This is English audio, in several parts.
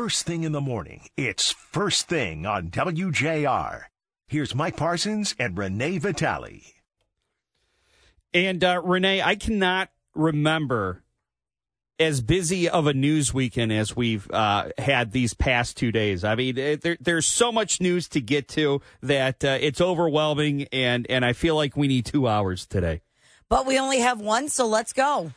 first thing in the morning. It's first thing on WJR. Here's Mike Parsons and Renee Vitale. And uh, Renee, I cannot remember as busy of a news weekend as we've uh, had these past two days. I mean, it, there, there's so much news to get to that uh, it's overwhelming, and and I feel like we need two hours today. But we only have one, so let's go.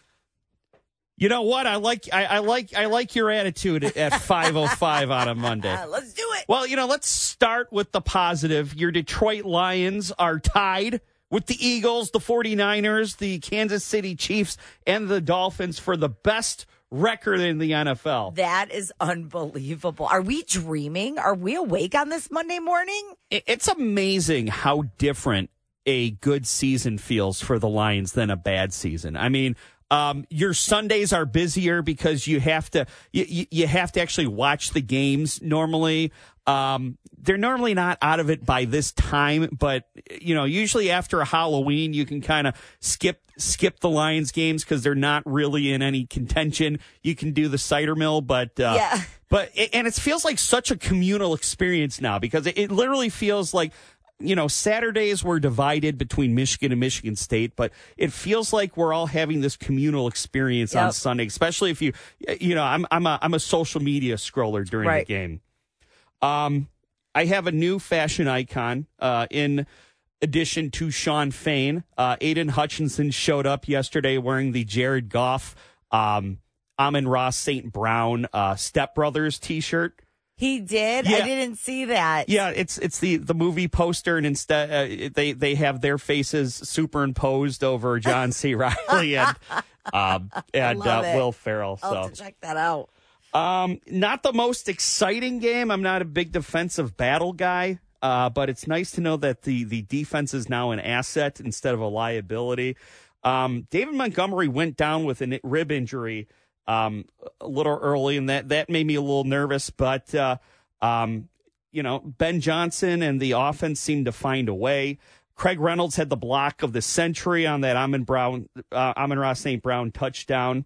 You know what? I like I, I like I like your attitude at five oh five on a Monday. let's do it. Well, you know, let's start with the positive. Your Detroit Lions are tied with the Eagles, the 49ers, the Kansas City Chiefs, and the Dolphins for the best record in the NFL. That is unbelievable. Are we dreaming? Are we awake on this Monday morning? It's amazing how different a good season feels for the Lions than a bad season. I mean, um, your Sundays are busier because you have to you, you have to actually watch the games normally. Um, they're normally not out of it by this time, but you know, usually after Halloween, you can kind of skip skip the Lions games because they're not really in any contention. You can do the cider mill, but uh, Yeah. but and it feels like such a communal experience now because it, it literally feels like you know, Saturdays were divided between Michigan and Michigan State, but it feels like we're all having this communal experience on Sunday, especially if you, you know, I'm, I'm a, I'm a social media scroller during Right. the game. Um, I have a new fashion icon, uh, in addition to Shawn Fain. Uh, Aidan Hutchinson showed up yesterday wearing the Jared Goff, um, Amon-Ra St. Brown, uh, Step Brothers t-shirt. He did. I didn't see that. Yeah, it's it's the the movie poster, and instead uh, they they have their faces superimposed over John C. Reilly and um, and uh. Will Ferrell. I'll So, have to check that out. um, not the most exciting game. I'm not a big defensive battle guy, uh, but it's nice to know that the the defense is now an asset instead of a liability. Um, David Montgomery went down with a rib injury um, a little early, and that that made me a little nervous. But uh, um, you know, Ben Johnson and the offense seemed to find a way. Craig Reynolds had the block of the century on that Amon Brown, uh, Amon-Ra St. Brown touchdown.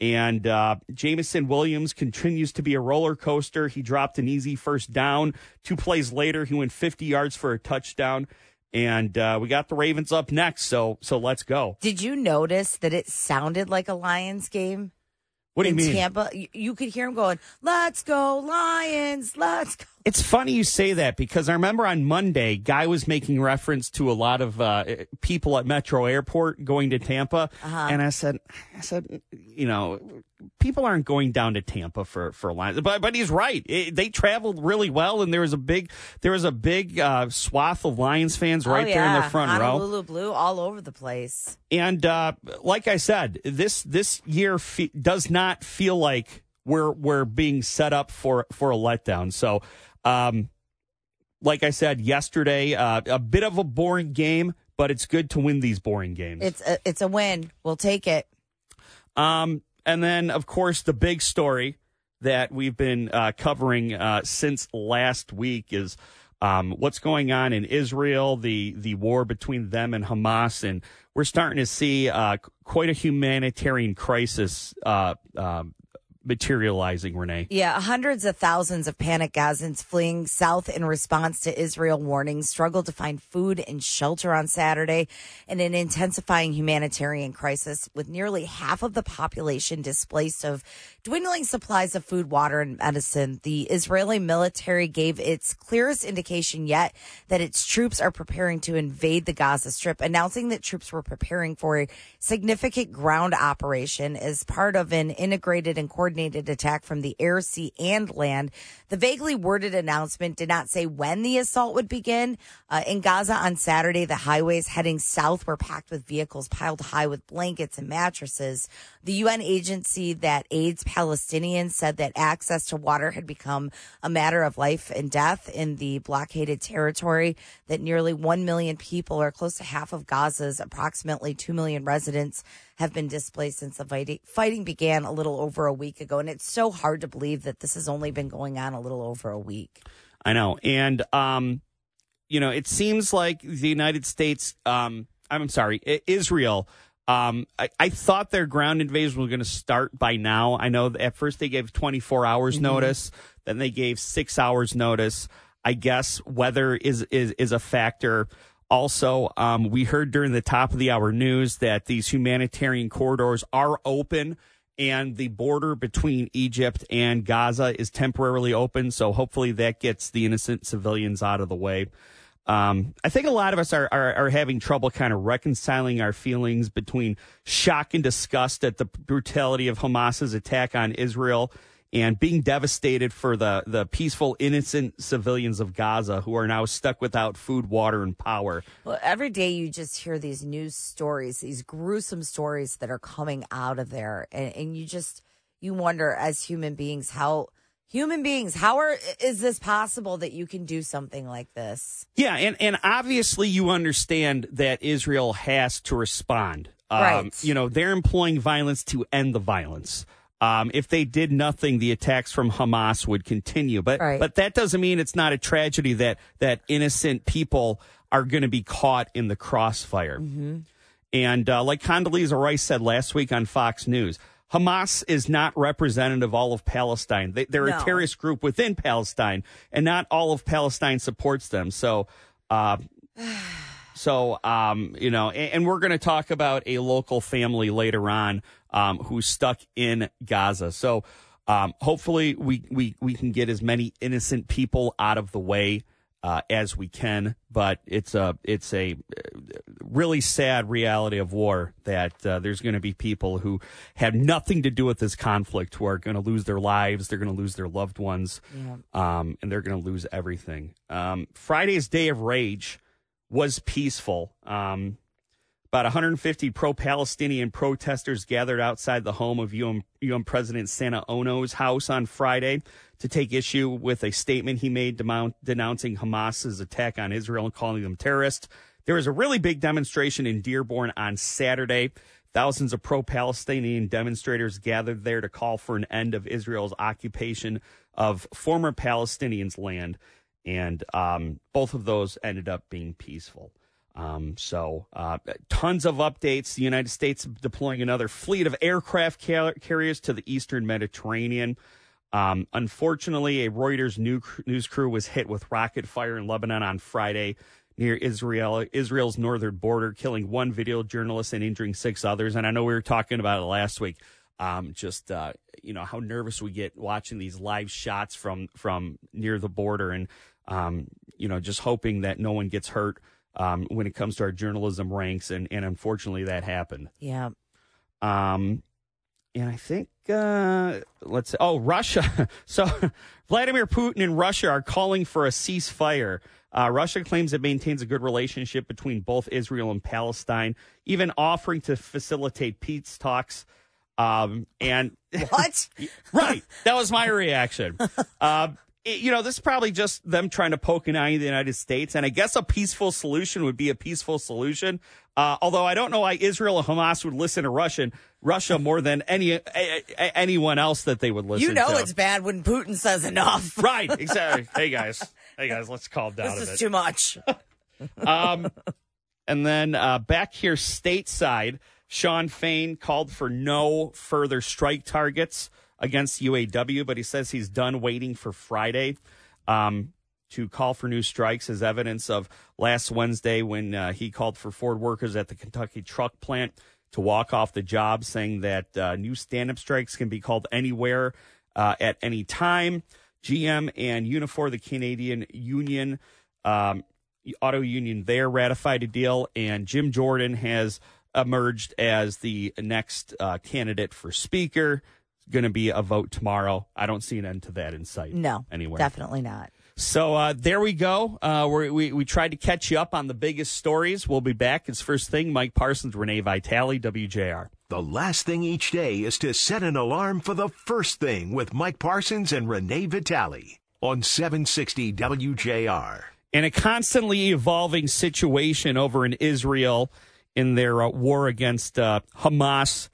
And uh, Jameson Williams continues to be a roller coaster. He dropped an easy first down. Two plays later, he went 50 yards for a touchdown. And uh, we got the Ravens up next, so so let's go. Did you notice that it sounded like a Lions game? What do you mean? Tampa, you, you could hear him going, "Let's go Lions, let's go." It's funny you say that because I remember on Monday, Guy was making reference to a lot of uh, people at Metro Airport going to Tampa, and I said, I said, you know, people aren't going down to Tampa for for Lions, but but he's right. It, they traveled really well, and there was a big there was a big uh, swath of Lions fans right oh, there in the front row. Honolulu Blue all over the place. And uh, like I said, this this year fe- does not feel like we're we're being set up for for a letdown. So, um, like I said yesterday, uh, a bit of a boring game, but it's good to win these boring games. It's a, it's a win. We'll take it. Um, and then, of course, the big story that we've been uh, covering uh, since last week is um, what's going on in Israel, the the war between them and Hamas, and we're starting to see uh, quite a humanitarian crisis uh, um, materializing. Renee, Yeah, hundreds of thousands of panicked Gazans fleeing south in response to Israel warnings struggled to find food and shelter on Saturday in an intensifying humanitarian crisis with nearly half of the population displaced of dwindling supplies of food, water, and medicine. The Israeli military gave its clearest indication yet that its troops are preparing to invade the Gaza Strip, announcing that troops were preparing for a significant ground operation as part of an integrated and coordinated attack from the air, sea, and land. The vaguely worded announcement did not say when the assault would begin. Uh, in Gaza on Saturday, the highways heading south were packed with vehicles piled high with blankets and mattresses. The UN agency that aids Palestinians said that access to water had become a matter of life and death in the blockaded territory, that nearly 1 million people, or close to half of Gaza's approximately 2 million residents, have been displaced since the fighting, fighting began a little over a week ago. And it's so hard to believe that this has only been going on a little over a week. I know, and um, you know, it seems like the United States, um, I'm sorry, Israel. Um, I, I thought their ground invasion was going to start by now. I know at first they gave 24 hours notice, then they gave six hours notice. I guess weather is is is a factor. Also, um, we heard during the top of the hour news that these humanitarian corridors are open and the border between Egypt and Gaza is temporarily open. So hopefully that gets the innocent civilians out of the way. Um, I think a lot of us are, are, are having trouble kind of reconciling our feelings between shock and disgust at the brutality of Hamas's attack on Israel and being devastated for the, the peaceful, innocent civilians of Gaza who are now stuck without food, water, and power. Well, every day you just hear these news stories, these gruesome stories that are coming out of there, and, and you just you wonder as human beings how human beings how are is this possible that you can do something like this? Yeah, and, and obviously you understand that Israel has to respond. Um, Right. You know, they're employing violence to end the violence. Um, if they did nothing, the attacks from Hamas would continue. But Right. but that doesn't mean it's not a tragedy that that innocent people are going to be caught in the crossfire. And uh, like Condoleezza Rice said last week on Fox News, Hamas is not representative of all of Palestine. They, they're No. a terrorist group within Palestine, and not all of Palestine supports them. So, uh, so um, you know, and, and we're going to talk about a local family later on um, who's stuck in Gaza. So, um, hopefully, we we we can get as many innocent people out of the way uh, as we can. But it's a it's a uh, really sad reality of war that uh, there's going to be people who have nothing to do with this conflict who are going to lose their lives. They're going to lose their loved ones, um, and they're going to lose everything. Um, Friday's Day of Rage was peaceful. Um, about 150 pro-Palestinian protesters gathered outside the home of UN, UN President Santa Ono's house on Friday to take issue with a statement he made denouncing Hamas's attack on Israel and calling them terrorists. There was a really big demonstration in Dearborn on Saturday. Thousands of pro-Palestinian demonstrators gathered there to call for an end of Israel's occupation of former Palestinians' land, and um, both of those ended up being peaceful. Um, so, uh, tons of updates. The United States deploying another fleet of aircraft car- carriers to the eastern Mediterranean. Um, unfortunately, a Reuters new, news crew was hit with rocket fire in Lebanon on Friday near Israel, Israel's northern border, killing one video journalist and injuring six others. And I know we were talking about it last week. Um, just uh, you know how nervous we get watching these live shots from from near the border, and um, you know just hoping that no one gets hurt um, when it comes to our journalism ranks, and, and unfortunately that happened. Yeah. Um, and I think uh, let's say, oh Russia. so Vladimir Putin and Russia are calling for a ceasefire. Uh, Russia claims it maintains a good relationship between both Israel and Palestine, even offering to facilitate peace talks. Um, and What? right, that was my reaction. Um, it- you know, this is probably just them trying to poke an eye in the United States, and I guess a peaceful solution would be a peaceful solution. Uh, although I don't know why Israel and Hamas would listen to Russian Russia more than any a, a- anyone else that they would listen. To. You know to. it's bad when Putin says enough. right. Exactly. hey guys, hey guys, let's calm down This a is bit. too much. Um, and then uh, back here stateside, Shawn Fain called for no further strike targets against UAW, but he says he's done waiting for Friday um, to call for new strikes as evidence of last Wednesday when uh, he called for Ford workers at the Kentucky truck plant to walk off the job, saying that uh, new stand up strikes can be called anywhere uh, at any time. GM and Unifor, the Canadian union, um, auto union there ratified a deal, and Jim Jordan has emerged as the next uh, candidate for speaker. Going to be a vote tomorrow. I don't see an end to that in sight. No, anywhere. definitely not. So uh, there we go. Uh, we're, we we tried to catch you up on the biggest stories. We'll be back. It's first thing. Mike Parsons, Renee Vitale, WJR. The last thing each day is to set an alarm for the first thing with Mike Parsons and Renee Vitale on 760 WJR. in a constantly evolving situation over in Israel in their uh, war against uh, Hamas.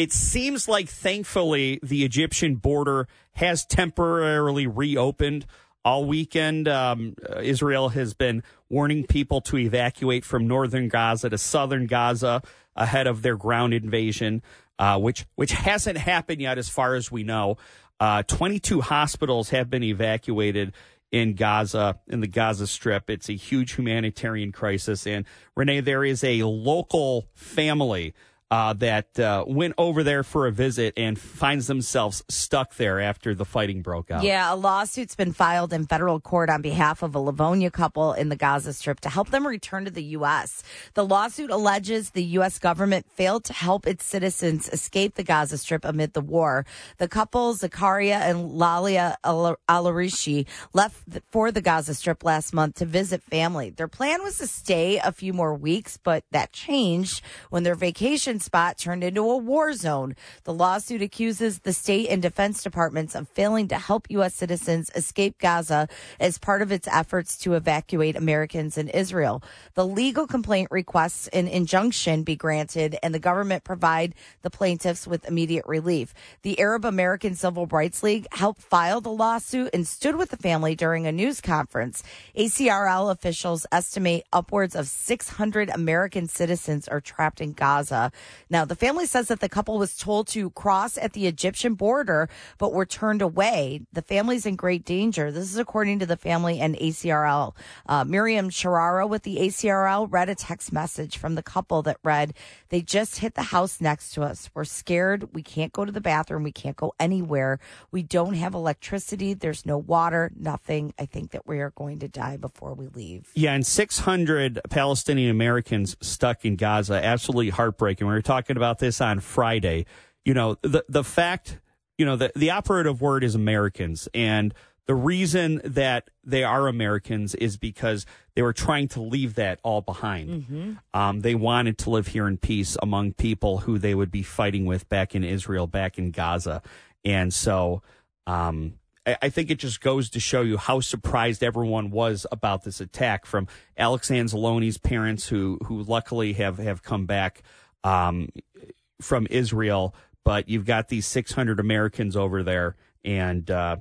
It seems like, thankfully, the Egyptian border has temporarily reopened. All weekend, um, uh, Israel has been warning people to evacuate from northern Gaza to southern Gaza. ahead of their ground invasion, uh, which which hasn't happened yet, as far as we know. Uh, 22 hospitals have been evacuated in Gaza, in the Gaza Strip. It's a huge humanitarian crisis. And Renee, there is a local family uh, that uh, went over there for a visit and finds themselves stuck there after the fighting broke out. Yeah, a lawsuit's been filed in federal court on behalf of a Livonia couple in the Gaza Strip to help them return to the U.S. The lawsuit alleges the U.S. government failed to help its citizens escape the Gaza Strip amid the war. The couple, Zakaria and Lalia Alarishi, left for the Gaza Strip last month to visit family. Their plan was to stay a few more weeks, but that changed when their vacation spot turned into a war zone. The lawsuit accuses the state and defense departments of failing to help U.S. citizens escape Gaza as part of its efforts to evacuate Americans in Israel. The legal complaint requests an injunction be granted and the government provide the plaintiffs with immediate relief. The Arab American Civil Rights League helped file the lawsuit and stood with the family during a news conference. ACRL officials estimate upwards of 600 American citizens are trapped in Gaza. Now, the family says that the couple was told to cross at the Egyptian border, but were turned away. The family's in great danger. This is according to the family and ACRL. Uh, Miriam Sharara with the ACRL read a text message from the couple that read, They just hit the house next to us. We're scared. We can't go to the bathroom. We can't go anywhere. We don't have electricity. There's no water, nothing. I think that we are going to die before we leave. Yeah, and 600 Palestinian Americans stuck in Gaza. Absolutely heartbreaking. We were talking about this on Friday. You know, the the fact, you know, the the operative word is Americans and the reason that they are Americans is because they were trying to leave that all behind. Mm-hmm. Um, they wanted to live here in peace among people who they would be fighting with back in Israel, back in Gaza. And so um, I, I think it just goes to show you how surprised everyone was about this attack from Alex Anzalone's parents, who, who luckily have, have come back um, from Israel, but you've got these 600 Americans over there, and uh,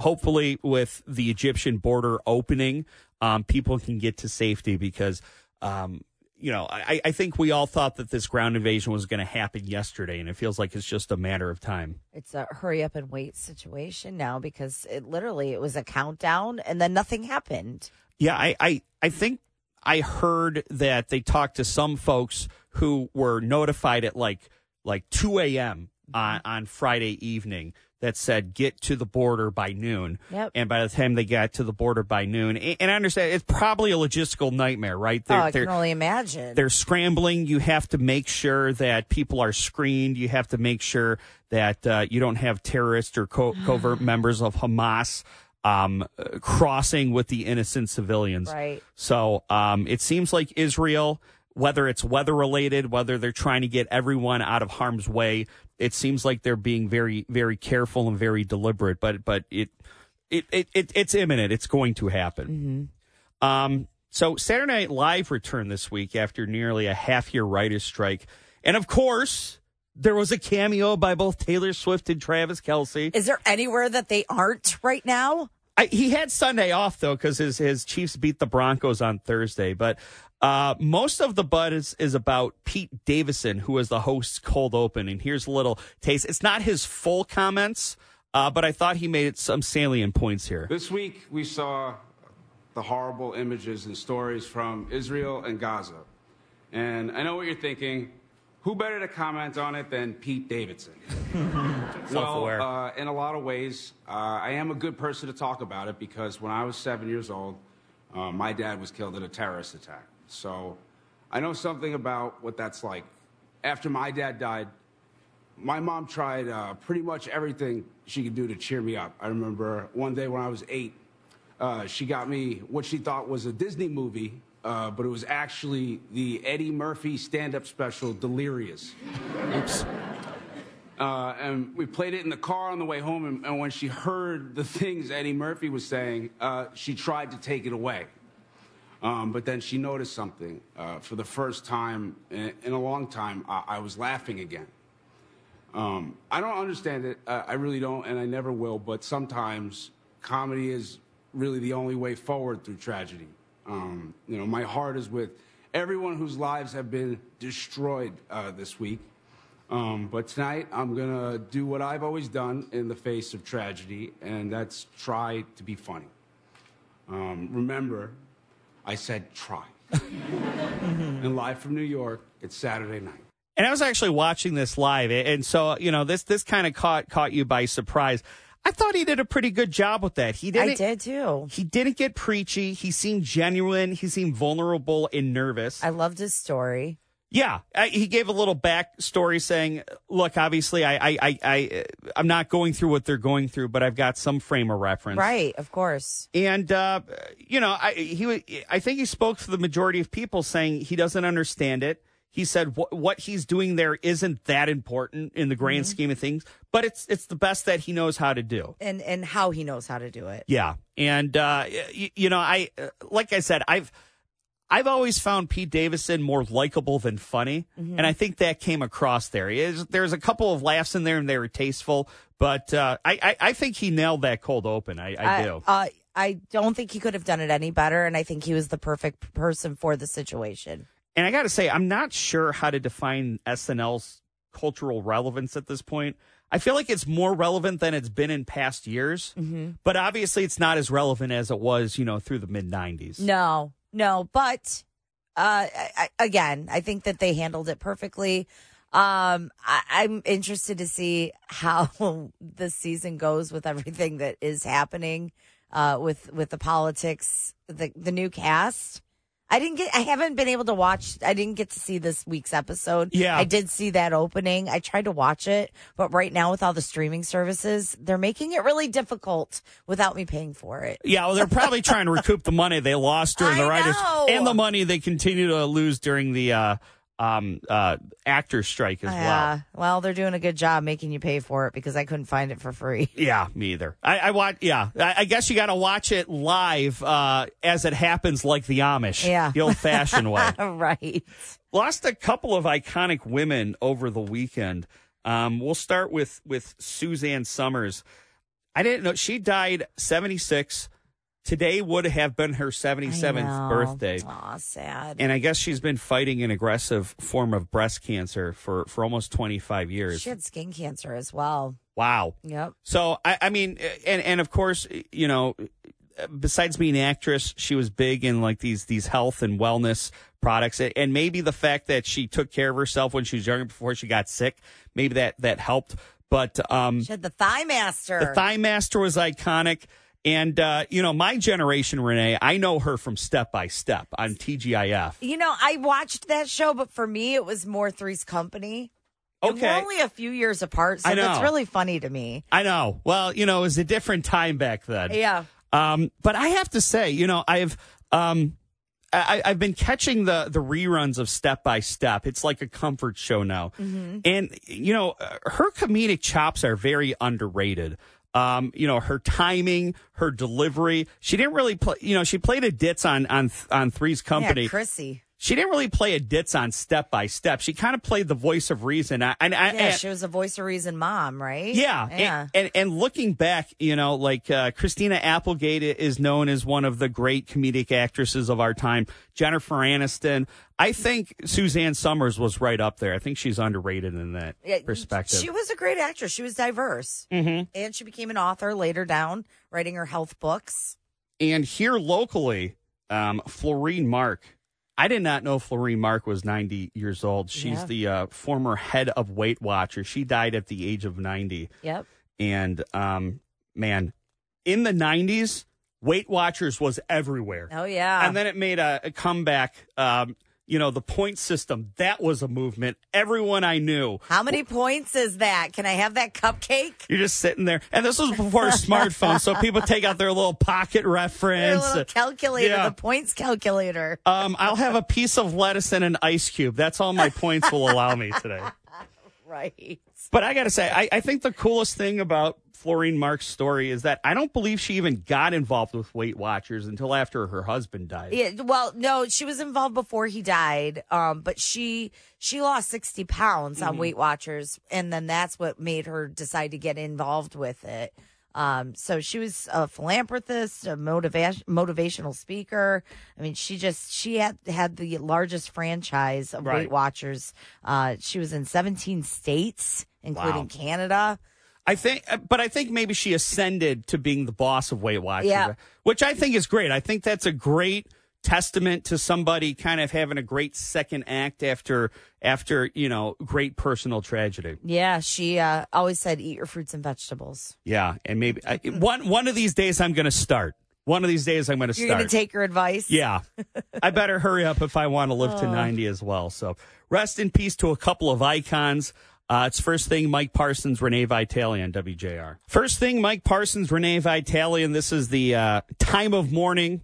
hopefully, with the Egyptian border opening, um, people can get to safety because. Um, you know, I, I think we all thought that this ground invasion was going to happen yesterday, and it feels like it's just a matter of time. It's a hurry up and wait situation now because it literally it was a countdown and then nothing happened. Yeah, I, I, I think I heard that they talked to some folks who were notified at like like 2 a.m. on, on Friday evening that said get to the border by noon. Yep. And by the time they got to the border by noon, and I understand it's probably a logistical nightmare, right? They're, oh, I can only imagine. They're scrambling. You have to make sure that people are screened. You have to make sure that uh, you don't have terrorists or co- covert members of Hamas. Um, crossing with the innocent civilians. Right. So um, it seems like Israel whether it's weather related, whether they're trying to get everyone out of harm's way. It seems like they're being very, very careful and very deliberate, but, but it, it, it, it it's imminent. It's going to happen. Mm-hmm. Um, so Saturday Night Live returned this week after nearly a half year writer's strike. And of course, there was a cameo by both Taylor Swift and Travis Kelce. Is there anywhere that they aren't right now? I, he had Sunday off though because his his Chiefs beat the Broncos on Thursday. But uh, most of the bud is, is about Pete Davidson, who is the host's cold open. And here's a little taste. It's not his full comments, uh, but I thought he made some salient points here. This week, we saw the horrible images and stories from Israel and Gaza. And I know what you're thinking. Who better to comment on it than Pete Davidson? well, uh, in a lot of ways, uh, I am a good person to talk about it because when I was seven years old, uh, my dad was killed in a terrorist attack. So I know something about what that's like. After my dad died, my mom tried uh, pretty much everything she could do to cheer me up. I remember one day when I was eight, uh, she got me what she thought was a Disney movie, uh, but it was actually the Eddie Murphy stand up special, Delirious. Oops. Uh, and we played it in the car on the way home, and, and when she heard the things Eddie Murphy was saying, uh, she tried to take it away. Um, but then she noticed something. Uh, for the first time in, in a long time, I, I was laughing again. Um, I don't understand it. Uh, I really don't, and I never will. But sometimes comedy is really the only way forward through tragedy. Um, you know, my heart is with everyone whose lives have been destroyed uh, this week. Um, but tonight, I'm going to do what I've always done in the face of tragedy, and that's try to be funny. Um, remember, I said try. and live from New York, it's Saturday night. And I was actually watching this live, and so you know this this kind of caught caught you by surprise. I thought he did a pretty good job with that. He didn't. I did too. He didn't get preachy. He seemed genuine. He seemed vulnerable and nervous. I loved his story. Yeah, I, he gave a little backstory saying, "Look, obviously, I, I, I, I, I'm not going through what they're going through, but I've got some frame of reference." Right, of course. And uh, you know, I he, I think he spoke for the majority of people, saying he doesn't understand it. He said what what he's doing there isn't that important in the grand scheme of things, but it's it's the best that he knows how to do. And and how he knows how to do it. Yeah, and uh, you, you know, I like I said, I've I've always found Pete Davidson more likable than funny, and I think that came across there. Is there's a couple of laughs in there, and they were tasteful, but uh, I, I I think he nailed that cold open. I, I do. Uh, I don't think he could have done it any better, and I think he was the perfect person for the situation. And I got to say, I'm not sure how to define SNL's cultural relevance at this point. I feel like it's more relevant than it's been in past years, but obviously it's not as relevant as it was, you know, through the mid 90s. No, no, but uh, I, again, I think that they handled it perfectly. Um, I, I'm interested to see how the season goes with everything that is happening uh, with with the politics, the the new cast. I didn't get. I haven't been able to watch. I didn't get to see this week's episode. Yeah. I did see that opening. I tried to watch it, but right now with all the streaming services, they're making it really difficult without me paying for it. Yeah, well, they're probably trying to recoup the money they lost during the writers and the money they continue to lose during the uh, um, uh, actor strike as well. Yeah. Well, they're doing a good job making you pay for it because I couldn't find it for free. Yeah, me either. I, I watch. Yeah, I, I guess you got to watch it live uh, as it happens, like the Amish. Yeah. the old-fashioned way. right. lost a couple of iconic women over the weekend. Um, we'll start with with Suzanne Somers. I didn't know she died 76. Today would have been her 77th birthday. Aw, sad. And I guess she's been fighting an aggressive form of breast cancer for, for almost 25 years. she had skin cancer as well. Wow. Yep. So I, I mean, and and of course, you know, besides being an actress, she was big in like these these health and wellness products, and maybe the fact that she took care of herself when she was younger before she got sick, maybe that that helped. But um, She had the Thigh Master. the Thigh Master was iconic. And, uh, you know, my generation, Renee, I know her from Step by Step on TGIF. you know, I watched that show, but for me, it was more Three's Company. And Okay. We're only a few years apart, so that's really funny to me. I know. Well, you know, it was a different time back then. Yeah. Um, but I have to say, you know, I've um, I, I've been catching the the reruns of Step by Step. It's like a comfort show now, and you know, her comedic chops are very underrated. Um, you know, her timing, her delivery. She didn't really play. You know, she played a ditz on on on Three's Company. Yeah, Chrissy. She didn't really play a ditz on Step by Step. She kind of played the voice of reason. I, Yeah, she was a voice of reason mom, right? yeah, Yeah. And, and and looking back, you know, like uh, Christina Applegate is known as one of the great comedic actresses of our time. Jennifer Aniston. I think Suzanne Somers was right up there. I think she's underrated in that Yeah, perspective. She was a great actress. She was diverse. Mm-hmm. And she became an author later down, writing her health books. and here locally, um, Florine Mark. I did not know Florine Mark was 90 years old. She's Yeah. the uh, former head of Weight Watchers. She died at the age of 90. Yep. And um, man, in the 90s, Weight Watchers was everywhere. Oh, yeah. and then it made a, a comeback. Um, you know, the point system, that was a movement. Everyone I knew. How many points is that? Can I have that cupcake? You're just sitting there. And this was before smartphones, so people take out their little pocket Their reference. little calculator, Yeah. the points calculator. Um, I'll have a piece of lettuce and an ice cube. That's all my points will allow me today. Right. But I got to say, I, I think the coolest thing about Florine Mark's story is that I don't believe she even got involved with Weight Watchers until after her husband died. Yeah, well, no, she was involved before he died. Um, but she she lost sixty pounds Mm-hmm. on Weight Watchers, and then that's what made her decide to get involved with it. Um, so she was a philanthropist, a motiva- motivational speaker. I mean, she just she had had the largest franchise of Right. Weight Watchers. Uh, she was in 17 states, including Wow. Canada. I think, uh, but I think maybe she ascended to being the boss of Weight Watchers, Yeah. which I think is great. I think that's a great testament to somebody kind of having a great second act after after you know great personal tragedy. Yeah, she uh, always said, "Eat your fruits and vegetables." Yeah, and maybe I, one one of these days I'm going to start. One of these days I'm going to You're start. to take her advice. Yeah. I better hurry up if I want to live to 90 as well. So rest in peace to a couple of icons. Uh, it's first thing Mike Parsons, Renee Vitale on WJR. First thing Mike Parsons, Renee Vitale, and this is the uh, time of morning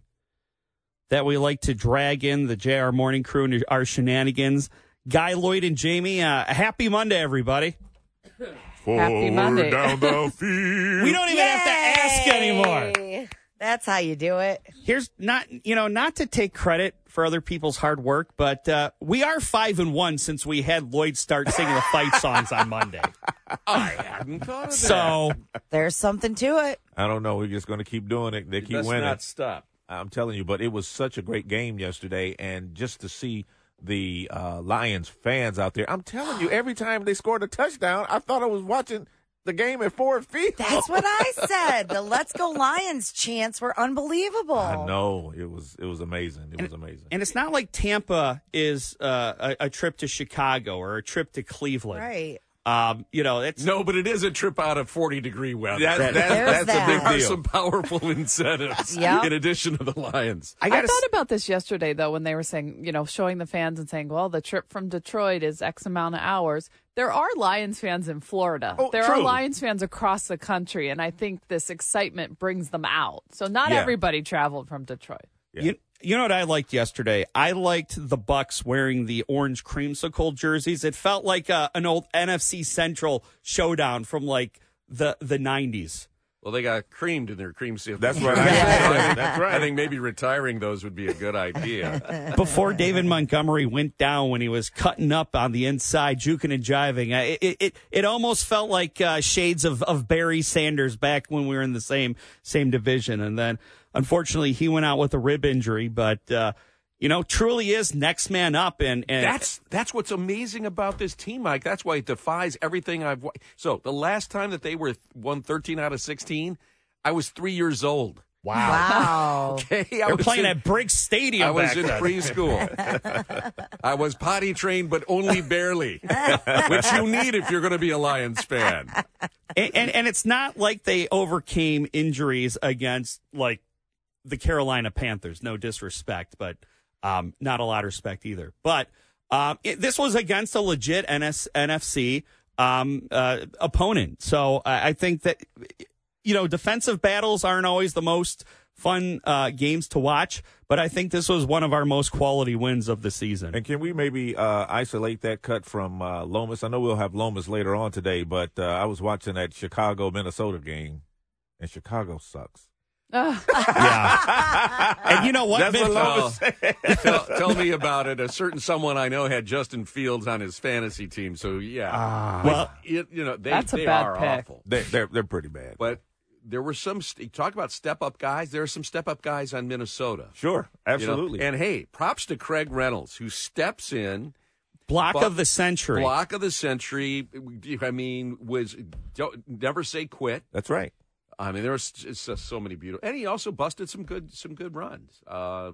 that we like to drag in the JR morning crew and our shenanigans. Guy Lloyd and Jamie, uh, happy Monday, everybody. Happy Monday. down the field. We don't even have to ask anymore. Yay! That's how you do it. here's not you know not to take credit for other people's hard work, but uh, we are five and one since we had Lloyd start singing the fight songs on Monday. I hadn't thought of that. So There's something to it. I don't know. We're just going to keep doing it. They You keep best winning. not stop. I'm telling you, but it was such a great game yesterday, and just to see the uh, Lions fans out there, I'm telling you, every time they scored a touchdown, I thought I was watching the game at Ford Field. That's what I said. The "Let's Go Lions" chants were unbelievable. I know it was it was amazing. It was amazing. and it's not like Tampa is uh, a, a trip to Chicago or a trip to Cleveland. Right. Um, you know, it's No, but it is a trip out of 40 degree weather. That- that- There's that's a big that. there are deal. some powerful incentives Yep. in addition to the Lions. I I, got thought about this yesterday, though, when they were saying, you know, showing the fans and saying, well, the trip from Detroit is X amount of hours. There are Lions fans in Florida. Oh, there are. Lions fans across the country, and I think this excitement brings them out. So not Yeah. everybody traveled from Detroit. You, you know what I liked yesterday? I liked the Bucs wearing the orange creamsicle jerseys. It felt like uh, an old NFC Central showdown from like the the nineties. Well, they got creamed in their creamsicle. That's right. That's right. I think maybe retiring those would be a good idea. before David Montgomery went down when he was cutting up on the inside, juking and jiving. It it, it almost felt like uh, shades of, of Barry Sanders back when we were in the same same division. And then, unfortunately, he went out with a rib injury. But uh, you know, truly is next man up. And, and That's that's what's amazing about this team, Mike. That's why it defies everything I've. So the last time that they were won 13 out of 16, I was three years old. wow. Wow. Okay, I They're was playing in- at Briggs Stadium. I was back in then. preschool. I was potty trained, but only barely, which you need if you're going to be a Lions fan. and, and and it's not like they overcame injuries against like the Carolina Panthers. No disrespect, but um, not a lot of respect either. But um, it, this was against a legit NS, NFC um, uh, opponent, so I, I think that you know defensive battles aren't always the most fun uh, games to watch, but I think this was one of our most quality wins of the season. And can we maybe uh, isolate that cut from uh, Lomas? I know we'll have Lomas later on today, but uh, I was watching that Chicago Minnesota game, and Chicago sucks. Ugh. yeah, and you know what? That's what Vin- Lomas oh. said. tell, tell me about it. A certain someone I know had Justin Fields on his fantasy team, so yeah. Ah. well, It- you know they, That's a they bad are pick. awful. They, they're they're pretty bad. But there were some. Talk about step up guys. There are some step up guys on Minnesota. Sure, you know? absolutely. And hey, props to Craig Reynolds who steps in block But- of the century. block of the century. I mean, was don't never say quit. That's right. I mean, there just so many beautiful, and he also busted some good some good runs. Uh,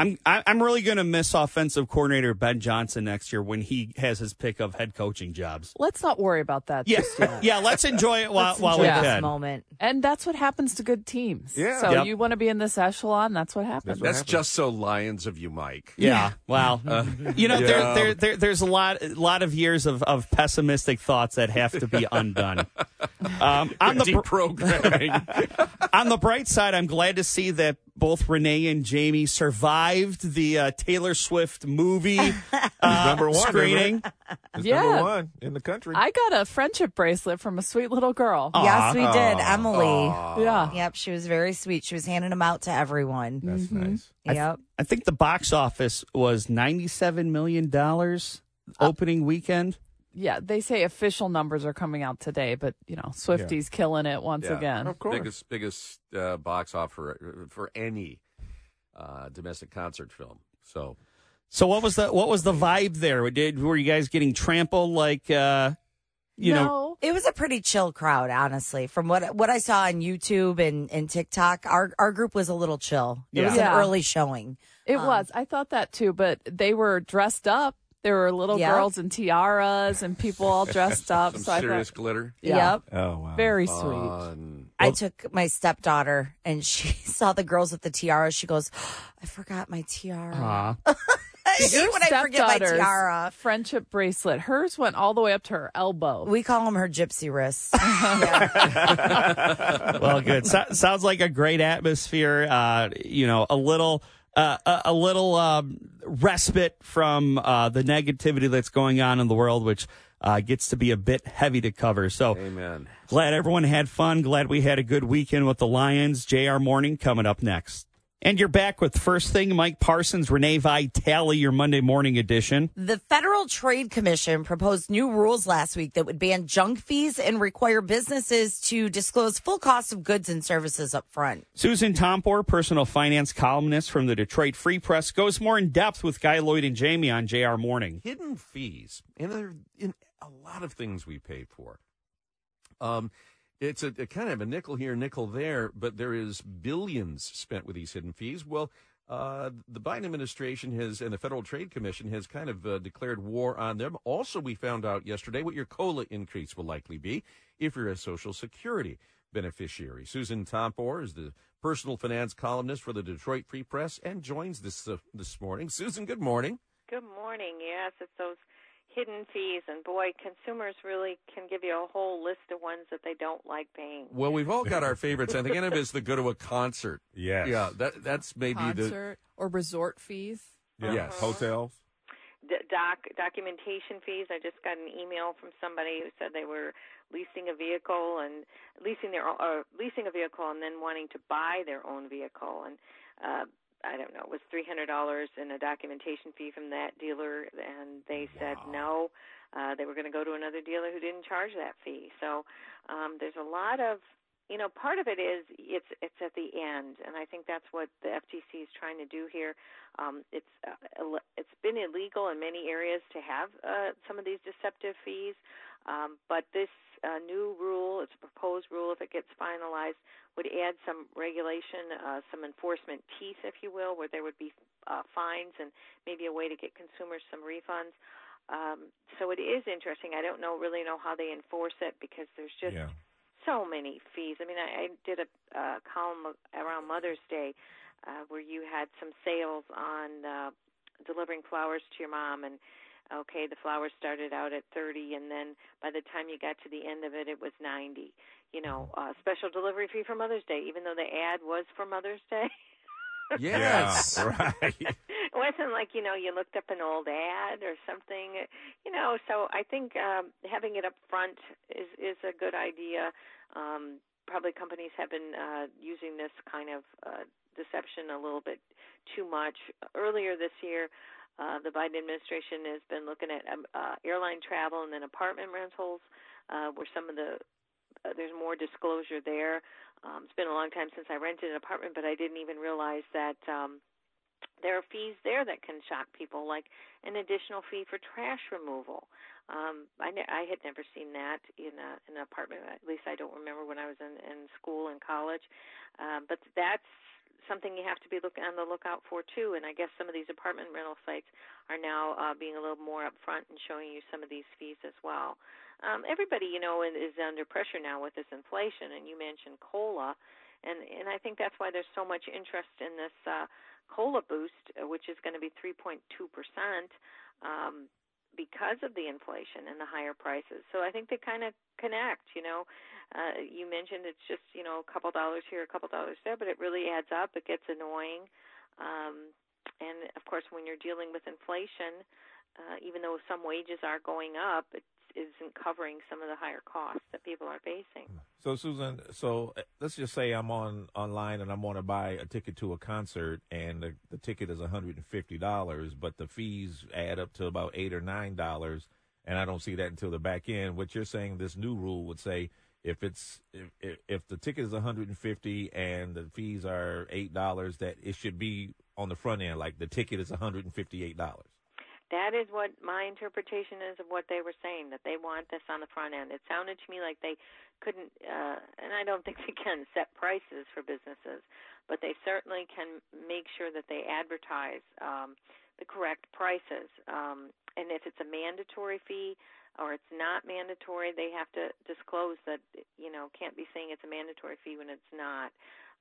I'm I- I'm really going to miss offensive coordinator Ben Johnson next year when he has his pick of head coaching jobs. Let's not worry about that Yeah, just yet. yeah. Let's enjoy it while Let's while enjoy we this can. moment. And that's what happens to good teams. Yeah. So Yep. you want to be in this echelon, that's what happens. That's what that's happened. just so Lions of you, Mike. Yeah. Well, you know, yeah. there, there, there, there's a lot, lot of years of, of pessimistic thoughts that have to be undone. Um, on the Deprogramming. on the bright side, I'm glad to see that both Renee and Jamie survived the uh, Taylor Swift movie uh, number one, screening. It's Yeah. number one in the country. I got a friendship bracelet from a sweet little girl. Yes, we did. Emily. Yeah. Yep, she was very sweet. She was handing them out to everyone. That's nice. Yep. I think the box office was 97 million dollars opening weekend. Yeah, they say official numbers are coming out today, but you know, Swifty's killing it once Yeah. again. Of course. Biggest biggest uh, box offer for any uh, domestic concert film. So So what was the what was the vibe there? Did were you guys getting trampled like uh you no, know It was a pretty chill crowd, honestly. From what what I saw on YouTube and, and TikTok, our our group was a little chill. It was Yeah. an early showing. it um, was. I thought that too, but they were dressed up. There were little Yeah. girls in tiaras and people all dressed up. some so I serious thought, glitter. yeah, Yep. Oh wow. very sweet. Fun. I took my stepdaughter and she saw the girls with the tiaras. She goes, I forgot my tiara. Aw. I hate when I forget my tiara. friendship bracelet. Hers went all the way up to her elbow. We call them her gypsy wrists. well, good. So, sounds like a great atmosphere. Uh, you know, a little, uh, a, a little um, respite from uh, the negativity that's going on in the world, which uh, gets to be a bit heavy to cover. So, Amen. glad everyone had fun. Glad we had a good weekend with the Lions. JR Morning coming up next. And you're back with first thing, Mike Parsons, Renee Vitale, your Monday morning edition. The Federal Trade Commission proposed new rules last week that would ban junk fees and require businesses to disclose full cost of goods and services up front. Susan Tompor, personal finance columnist from the Detroit Free Press, goes more in depth with Guy Lloyd and Jamie on JR Morning. hidden fees, and they're in a lot of things we pay for. Um, it's a, a kind of a nickel here, nickel there, but there is billions spent with these hidden fees. Well, uh, the Biden administration has, and the Federal Trade Commission has kind of uh, declared war on them. Also, we found out yesterday what your COLA increase will likely be if you're a Social Security beneficiary. Susan Tompor is the personal finance columnist for the Detroit Free Press and joins this uh, this morning. Susan, good morning. Good morning. Yes, it's those hidden fees, and boy, consumers really can give you a whole list of ones that they don't like paying. Well, we've all got our favorites. I think one of is the go to a concert. Yes. Yeah, that that's maybe the. Concert or resort fees. Yeah. Yes. Hotels. D- doc documentation fees. I just got an email from somebody who said they were leasing a vehicle and leasing their or leasing a vehicle and then wanting to buy their own vehicle and uh I don't know, it was three hundred dollars in a documentation fee from that dealer and they said no. Uh they were gonna go to another dealer who didn't charge that fee. So um there's a lot of you know, part of it is it's it's at the end, and I think that's what the FTC is trying to do here. Um, it's uh, it's been illegal in many areas to have uh, some of these deceptive fees, um, but this uh, new rule, it's a proposed rule, if it gets finalized, would add some regulation, uh, some enforcement teeth, if you will, where there would be uh, fines and maybe a way to get consumers some refunds. Um, so it is interesting. I don't know really know how they enforce it because there's just Yeah. So many fees. I mean, I, I did a uh, column around Mother's Day uh, where you had some sales on uh, delivering flowers to your mom, and okay, the flowers started out at thirty, and then by the time you got to the end of it, it was ninety. You know, uh, special delivery fee for Mother's Day, even though the ad was for Mother's Day. Yes. Yeah, right. it wasn't like you know you looked up an old ad or something you know so i think um having it up front is is a good idea um probably companies have been uh using this kind of uh deception a little bit too much earlier this year uh the biden administration has been looking at um, uh airline travel and then apartment rentals uh where some of the uh, there's more disclosure there um it's been a long time since i rented an apartment but i didn't even realize that um there are fees there that can shock people, like an additional fee for trash removal. Um, I, ne- I had never seen that in, a, in an apartment. At least I don't remember when I was in, in school and college. Um, but that's something you have to be look on the lookout for too. And I guess some of these apartment rental sites are now uh, being a little more upfront and showing you some of these fees as well. Um, everybody, you know, is under pressure now with this inflation, and you mentioned cola, and and I think that's why there's so much interest in this. Uh, cola boost, uh, which is going to be 3.2 percent, um, because of the inflation and the higher prices. So I think they kind of connect. You know, uh, you mentioned it's just you know a couple dollars here, a couple dollars there, but it really adds up. It gets annoying, um, and of course, when you're dealing with inflation, uh, even though some wages are going up, it isn't covering some of the higher costs that people are facing. So Susan, so uh, let's just say I'm on online and I want to buy a ticket to a concert, and the, the ticket is 150 dollars, but the fees add up to about eight or nine dollars. and I don't see that until the back end. What you're saying, this new rule would say if it's if, if the ticket is 150 and the fees are eight dollars, that it should be on the front end, like the ticket is 158 dollars. That is what my interpretation is of what they were saying that they want this on the front end. It sounded to me like they couldn't, uh, and I don't think they can set prices for businesses, but they certainly can make sure that they advertise um, the correct prices. Um, and if it's a mandatory fee or it's not mandatory, they have to disclose that you know can't be saying it's a mandatory fee when it's not.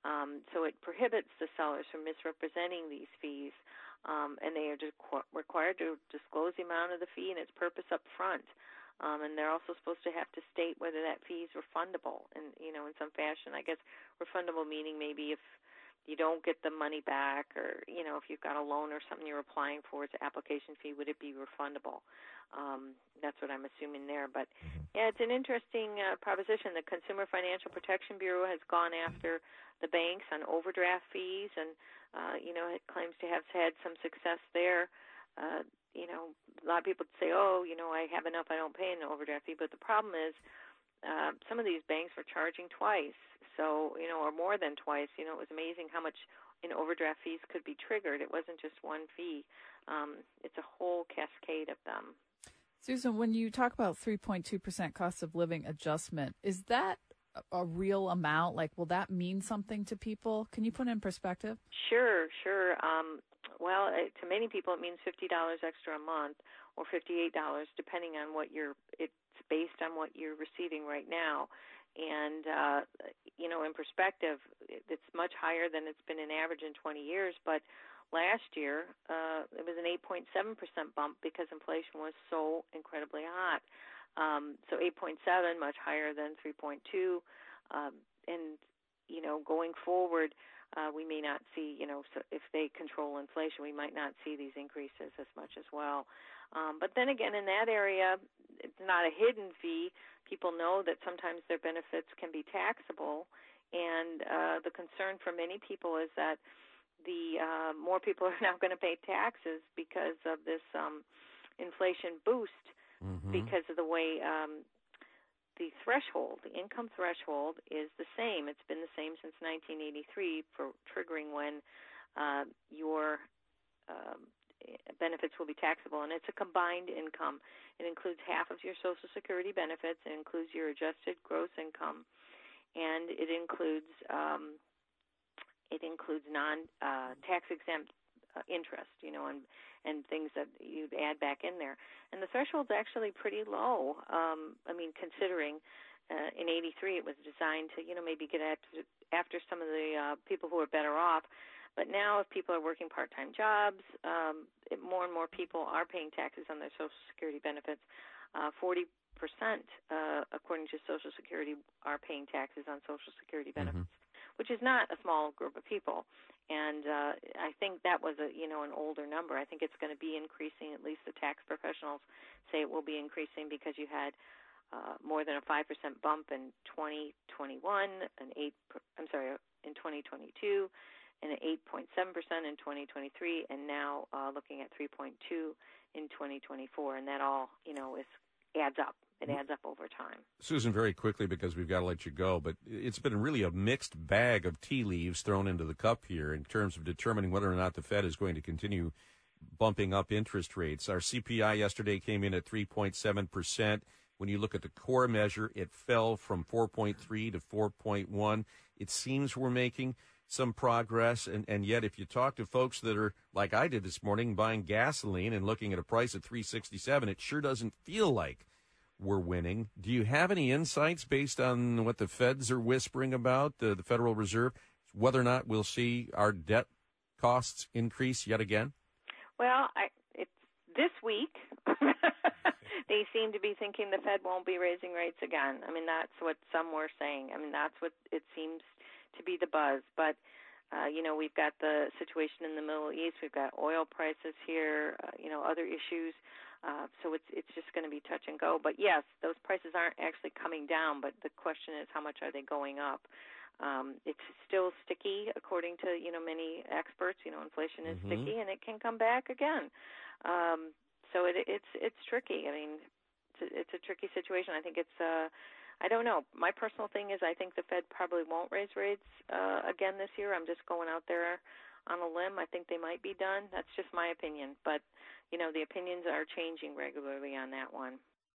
Um, so it prohibits the sellers from misrepresenting these fees um, and they are de- required to disclose the amount of the fee and its purpose up front. Um, and they're also supposed to have to state whether that fee is refundable, and you know, in some fashion. I guess refundable meaning maybe if you don't get the money back, or you know, if you've got a loan or something you're applying for, it's application fee, would it be refundable? Um, that's what I'm assuming there. But mm-hmm. yeah, it's an interesting uh, proposition. The Consumer Financial Protection Bureau has gone after the banks on overdraft fees, and uh, you know, it claims to have had some success there. Uh, you know, a lot of people say, "Oh, you know, I have enough, I don't pay an overdraft fee." But the problem is, uh, some of these banks were charging twice, so you know, or more than twice. You know, it was amazing how much in overdraft fees could be triggered. It wasn't just one fee; um, it's a whole cascade of them. Susan, when you talk about 3.2% cost of living adjustment, is that a real amount? Like, will that mean something to people? Can you put it in perspective? Sure, sure. Um, well, it, to many people, it means fifty dollars extra a month, or fifty-eight dollars, depending on what you're. It's based on what you're receiving right now, and uh, you know, in perspective, it's much higher than it's been an average in 20 years. But last year, uh, it was an 8.7 percent bump because inflation was so incredibly hot. Um, so 8.7, much higher than 3.2. Um, and, you know, going forward, uh, we may not see, you know, so if they control inflation, we might not see these increases as much as well. Um, but then again, in that area, it's not a hidden fee. People know that sometimes their benefits can be taxable. And uh, the concern for many people is that the uh, more people are now going to pay taxes because of this um, inflation boost mm-hmm. because of the way um, the threshold, the income threshold, is the same. It's been the same since 1983 for triggering when uh, your um, benefits will be taxable, and it's a combined income. It includes half of your Social Security benefits. It includes your adjusted gross income, and it includes um, it includes non uh, tax exempt uh, interest, you know, and and things that you'd add back in there. And the threshold's actually pretty low. Um, I mean, considering uh, in '83 it was designed to, you know, maybe get after, after some of the uh, people who are better off. But now, if people are working part-time jobs, um, it, more and more people are paying taxes on their Social Security benefits. Uh, 40 percent, uh, according to Social Security, are paying taxes on Social Security mm-hmm. benefits. Mm-hmm which is not a small group of people. And uh, I think that was a you know an older number. I think it's going to be increasing. At least the tax professionals say it will be increasing because you had uh, more than a five percent bump in 2021, an eight. I'm sorry, in 2022, and an 8.7 percent in 2023, and now uh, looking at 3.2 in 2024. And that all you know is adds up it adds up over time. Susan, very quickly because we've got to let you go, but it's been really a mixed bag of tea leaves thrown into the cup here in terms of determining whether or not the Fed is going to continue bumping up interest rates. Our CPI yesterday came in at 3.7%. When you look at the core measure, it fell from 4.3 to 4.1. It seems we're making some progress. And, and yet, if you talk to folks that are like I did this morning, buying gasoline and looking at a price at 367, it sure doesn't feel like we're winning. Do you have any insights based on what the feds are whispering about, the, the Federal Reserve, whether or not we'll see our debt costs increase yet again? Well, I, it's this week. they seem to be thinking the Fed won't be raising rates again. I mean, that's what some were saying. I mean, that's what it seems to be the buzz. But uh, you know, we've got the situation in the Middle East. We've got oil prices here. Uh, you know, other issues. Uh, so it's it's just going to be touch and go. But yes, those prices aren't actually coming down. But the question is, how much are they going up? Um, it's still sticky, according to you know many experts. You know, inflation is mm-hmm. sticky, and it can come back again. Um, so it, it's it's tricky. I mean, it's a, it's a tricky situation. I think it's uh I don't know. My personal thing is I think the Fed probably won't raise rates uh again this year. I'm just going out there on a limb. I think they might be done. That's just my opinion, but you know, the opinions are changing regularly on that one.